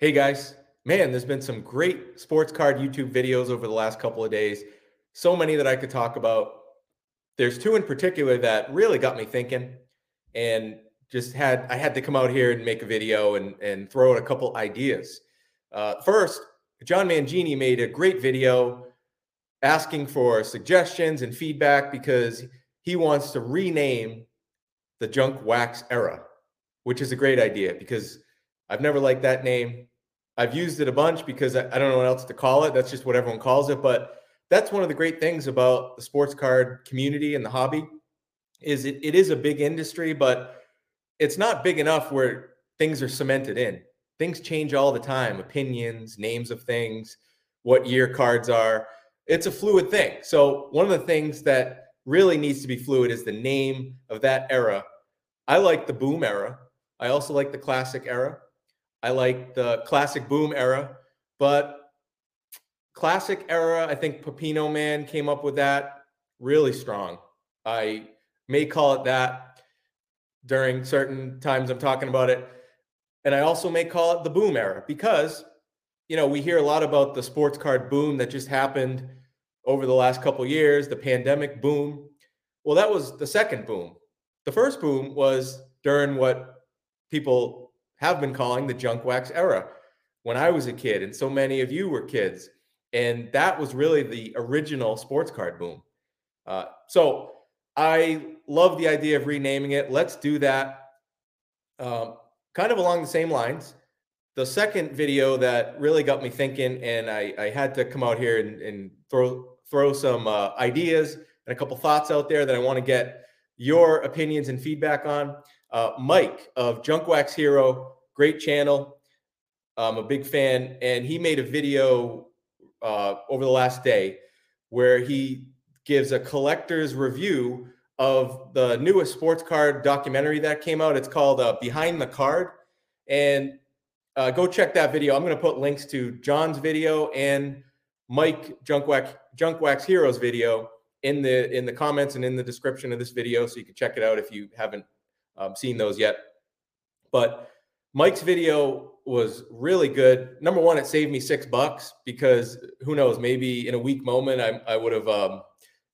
Hey guys, man, there's been some great sports card YouTube videos over the last couple of days. So many that I could talk about. There's two in particular that really got me thinking and just had I had to come out here and make a video and and throw out a couple ideas. Uh, first, John Mangini made a great video asking for suggestions and feedback because he wants to rename the junk wax era, which is a great idea because I've never liked that name. I've used it a bunch because I, I, don't know what else to call it. That's just what everyone calls it. But that's one of the great things about the sports card community and the hobby is it, it is a big industry, but it's not big enough where things are cemented in. Things change all the time, opinions, names of things, what year cards are. It's a fluid thing. So one of the things that really needs to be fluid is the name of that era. I like the boom era. I also like the classic era. I like the classic boom era, but classic era, I think Pepino Man came up with that really strong. I may call it that during certain times I'm talking about it. And I also may call it the boom era because, you know, we hear a lot about the sports card boom that just happened over the last couple years, the pandemic boom. Well, that was the second boom. The first boom was during what people have been calling the junk wax era when I was a kid, and so many of you were kids. And that was really the original sports card boom. Uh, so I love the idea of renaming it. Let's do that. Um, kind of along the same lines. The second video that really got me thinking, and I, I had to come out here and, and throw throw some uh, ideas and a couple thoughts out there that I want to get your opinions and feedback on. Uh, Mike of Junk Wax Hero, great channel. I'm a big fan, and he made a video uh, over the last day where he gives a collector's review of the newest sports card documentary that came out. It's called uh, Behind the Card, and uh, go check that video. I'm going to put links to John's video and Mike Junk Wax, Junk Wax Heroes video in the in the comments and in the description of this video, so you can check it out if you haven't um, seen those yet. But Mike's video was really good. Number one, it saved me six bucks because who knows, maybe in a weak moment, I, I would have, um,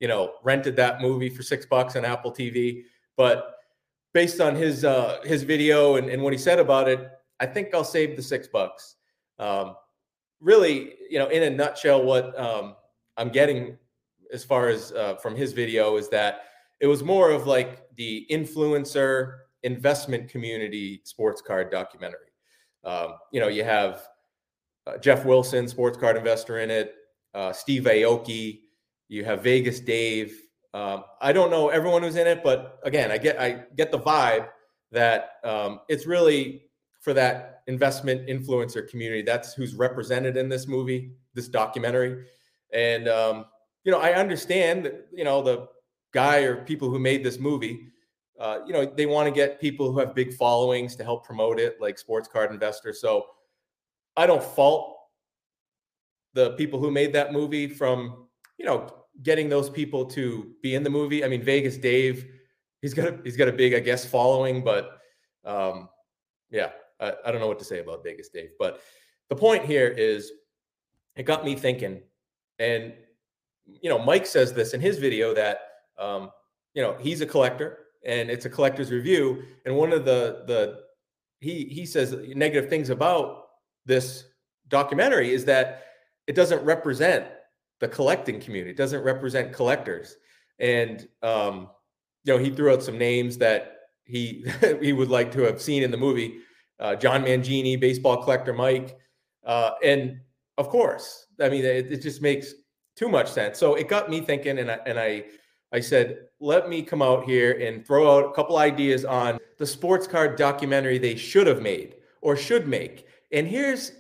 you know, rented that movie for six bucks on Apple TV. But based on his uh, his video and, and what he said about it, I think I'll save the six bucks. Um, really, you know, in a nutshell, what um, I'm getting as far as uh, from his video is that it was more of like the influencer investment community sports card documentary. Um, you know, you have uh, Geoff Wilson, sports card investor in it, uh, Steve Aoki, you have Vegas Dave. Um, I don't know everyone who's in it, but again, I get I get the vibe that um, it's really for that investment influencer community. That's who's represented in this movie, this documentary, and um, you know I understand that you know the guy or people who made this movie, uh, you know, they want to get people who have big followings to help promote it, like Sports Card Investor. So I don't fault the people who made that movie from, you know, getting those people to be in the movie. I mean, Vegas Dave, he's got a, he's got a big, I guess, following, but um, yeah, I, I don't know what to say about Vegas Dave. But the point here is, it got me thinking, and you know, Mike says this in his video that um, you know, he's a collector and it's a collector's review. And one of the the he he says negative things about this documentary is that it doesn't represent the collecting community. It doesn't represent collectors. And um, you know, he threw out some names that he he would like to have seen in the movie. Uh, John Mangini, baseball collector Mike, uh, and of course, I mean, it, it just makes too much sense. So it got me thinking, and I, and I I said, let me come out here and throw out a couple ideas on the sports card documentary they should have made or should make. And here's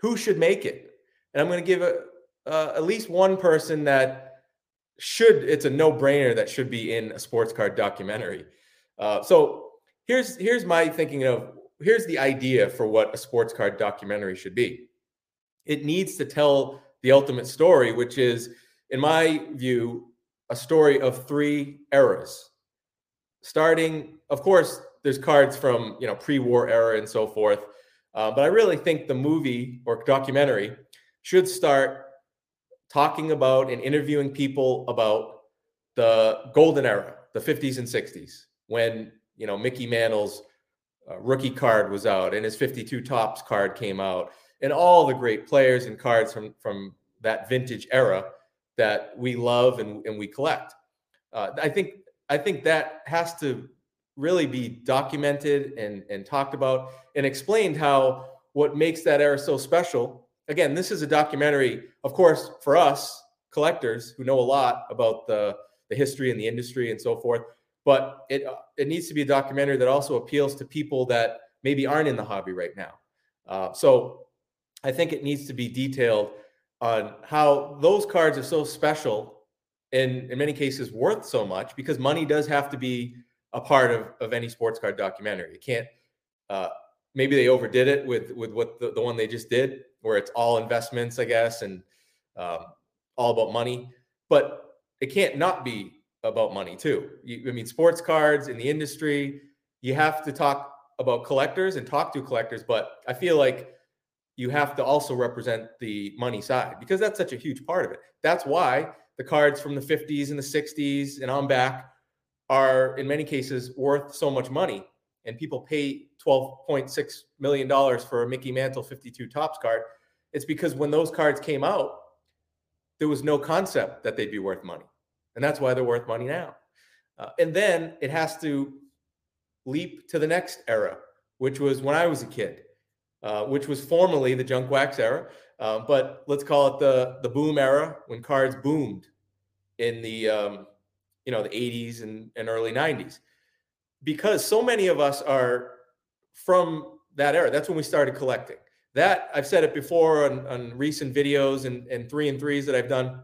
who should make it. And I'm going to give a, uh, at least one person that should, it's a no brainer that should be in a sports card documentary. Uh, so here's, here's my thinking of, here's the idea for what a sports card documentary should be. It needs to tell the ultimate story, which is, in my view, a story of three eras. Starting, of course, there's cards from you know pre-war era and so forth, Uh, but I really think the movie or documentary should start talking about and interviewing people about the golden era, the 50s and 60s, when you know Mickey Mantle's uh, rookie card was out and his 52 Topps card came out, and all the great players and cards from from that vintage era that we love and, and we collect. Uh, I think I think that has to really be documented and and talked about and explained how what makes that era so special. Again, this is a documentary, of course, for us collectors who know a lot about the the history and the industry and so forth. But it it needs to be a documentary that also appeals to people that maybe aren't in the hobby right now. Uh, so I think it needs to be detailed on how those cards are so special and in many cases worth so much because money does have to be a part of, of any sports card documentary. You can't uh, maybe they overdid it with with what the, the one they just did, where it's all investments, I guess, and um, all about money. But it can't not be about money too. You, I mean, sports cards in the industry, you have to talk about collectors and talk to collectors. But I feel like you have to also represent the money side because that's such a huge part of it. That's why the cards from the 50s and the 60s and on back are in many cases worth so much money. And people pay 12.6 million dollars for a Mickey Mantle 52 Topps card. It's because when those cards came out there was no concept that they'd be worth money. And that's why they're worth money now. Uh, and then it has to leap to the next era which was when I was a kid uh, which was formerly the junk wax era, uh, but let's call it the the boom era when cards boomed in the um, you know the 80s and, and early 90s because so many of us are from that era that's when we started collecting. That i've said it before on, on recent videos and, and three and threes that i've done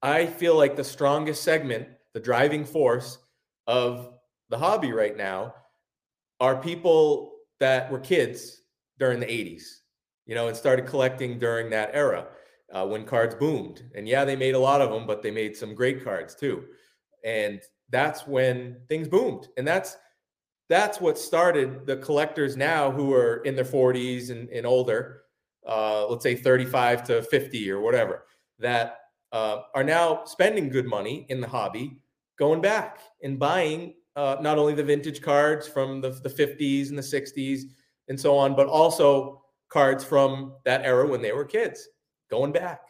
i feel like the strongest segment the driving force of the hobby right now are people that were kids during the 80s, you know, and started collecting during that era uh, when cards boomed. And yeah, they made a lot of them, but they made some great cards too. And that's when things boomed. And that's that's what started the collectors now who are in their 40s and, and older, uh, let's say 35 to 50 or whatever, that uh, are now spending good money in the hobby, going back and buying uh, not only the vintage cards from the, the 50s and the 60s, and so on, but also cards from that era when they were kids, going back.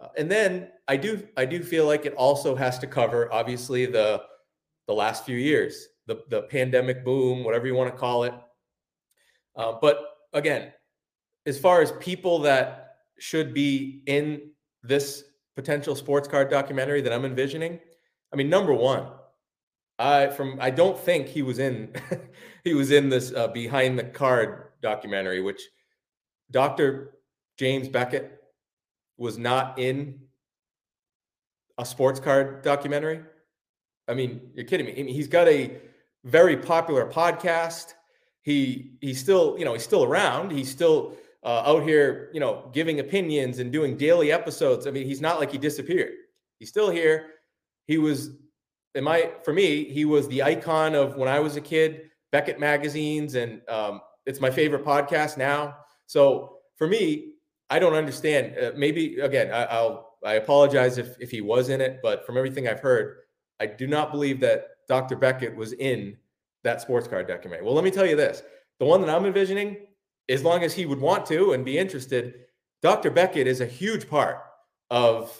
Uh, and then I do I do feel like it also has to cover obviously the the last few years, the the pandemic boom, whatever you want to call it. Uh, but again, as far as people that should be in this potential sports card documentary that I'm envisioning, I mean, number one, I from I don't think he was in he was in this uh, behind the card documentary, which Dr. James Beckett was not in a sports card documentary. I mean, you're kidding me. I mean, he's got a very popular podcast. He he's still you know he's still around. He's still uh, out here you know giving opinions and doing daily episodes. I mean, he's not like he disappeared. He's still here. He was in my for me, he was the icon of when I was a kid, Beckett magazines, and um, it's my favorite podcast now. So for me, I don't understand. Uh, maybe again, I, I'll I apologize if if he was in it, but from everything I've heard, I do not believe that Dr. Beckett was in that sports card documentary. Well, let me tell you this: the one that I'm envisioning, as long as he would want to and be interested, Dr. Beckett is a huge part of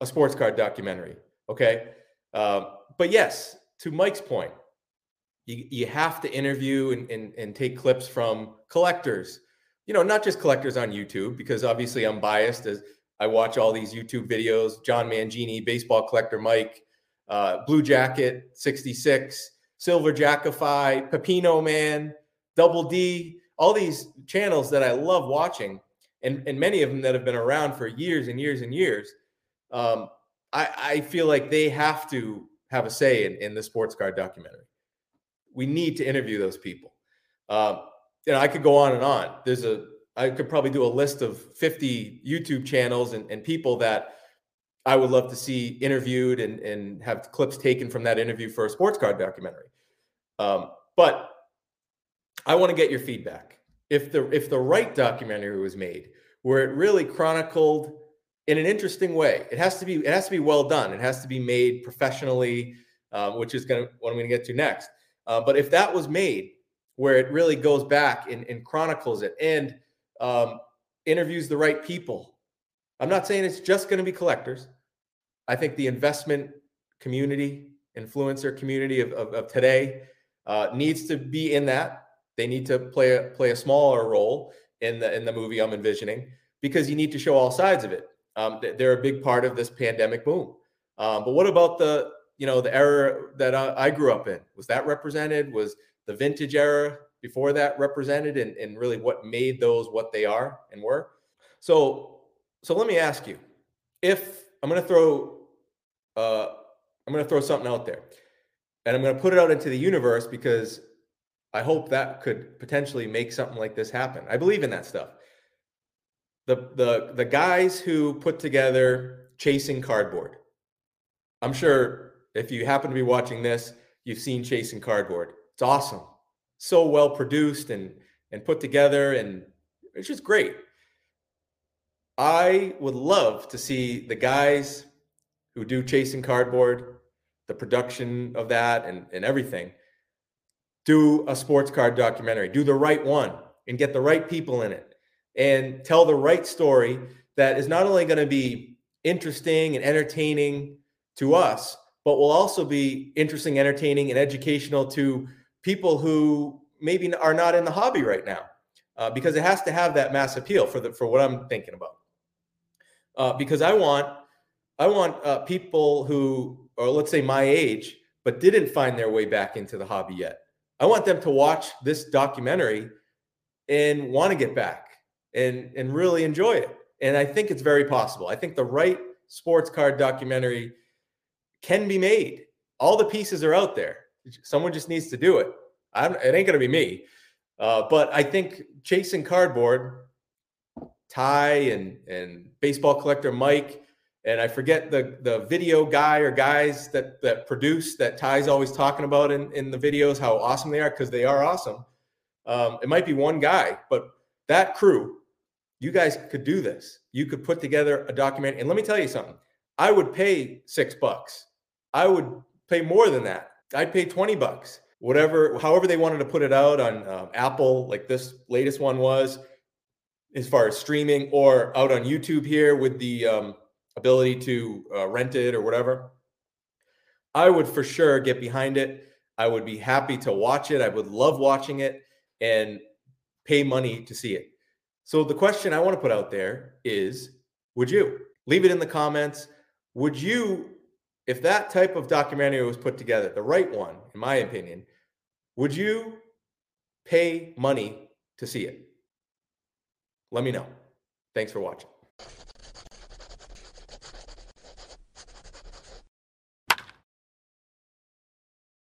a sports card documentary. Okay, um, but yes, to Mike's point, you, you have to interview and, and, and take clips from collectors, you know, not just collectors on YouTube, because obviously I'm biased as I watch all these YouTube videos, John Mangini, baseball collector Mike, uh, Blue Jacket 66, Silver Jackify, Pepino Man, Double D, all these channels that I love watching, and, and many of them that have been around for years and years and years. Um, I, I feel like they have to have a say in, in the sports card documentary. We need to interview those people. Um, you know, I could go on and on. There's a, I could probably do a list of 50 YouTube channels and, and people that I would love to see interviewed and, and have clips taken from that interview for a sports card documentary. Um, but I want to get your feedback. if the if the right documentary was made, where it really chronicled in an interesting way, it has to be it has to be well done. It has to be made professionally, um, which is going to what I'm going to get to next. Uh, but if that was made where it really goes back and, and chronicles it and um, interviews the right people, I'm not saying it's just going to be collectors. I think the investment community, influencer community of, of, of today uh, needs to be in that. They need to play a, play a smaller role in the in the movie I'm envisioning because you need to show all sides of it. Um, they're a big part of this pandemic boom. Um, but what about the you know the era that I, I, grew up in? Was that represented? Was the vintage era before that represented? And, and really what made those what they are and were? So so let me ask you, if I'm going to throw uh, I'm going to throw something out there, and I'm going to put it out into the universe because I hope that could potentially make something like this happen. I believe in that stuff. The the the guys who put together Chasing Cardboard. I'm sure if you happen to be watching this, you've seen Chasing Cardboard. It's awesome. So well produced and and put together and it's just great. I would love to see the guys who do Chasing Cardboard, the production of that and, and everything, do a sports card documentary, do the right one and get the right people in it and tell the right story that is not only going to be interesting and entertaining to us, but will also be interesting, entertaining, and educational to people who maybe are not in the hobby right now, uh, because it has to have that mass appeal for the for what I'm thinking about. Uh, because I want I want uh, people who, or let's say my age, but didn't find their way back into the hobby yet I want them to watch this documentary and want to get back and and really enjoy it. And I think it's very possible. I think the right sports card documentary can be made. All the pieces are out there. Someone just needs to do it. I'm, it ain't gonna be me, uh, but I think chasing cardboard, Ty and and baseball collector Mike and I forget the the video guy or guys that that produce that Ty's always talking about in in the videos how awesome they are because they are awesome. Um, it might be one guy, but that crew, you guys could do this. You could put together a document, and let me tell you something. I would pay six bucks. I would pay more than that. I'd pay twenty bucks, whatever, however they wanted to put it out on um, Apple, like this latest one was, as far as streaming, or out on YouTube here with the um, ability to uh, rent it or whatever, I would for sure get behind it. I would be happy to watch it. I would love watching it and pay money to see it. So the question I want to put out there is would you leave it in the comments? Would you, if that type of documentary was put together, the right one, in my opinion, would you pay money to see it? Let me know. Thanks for watching.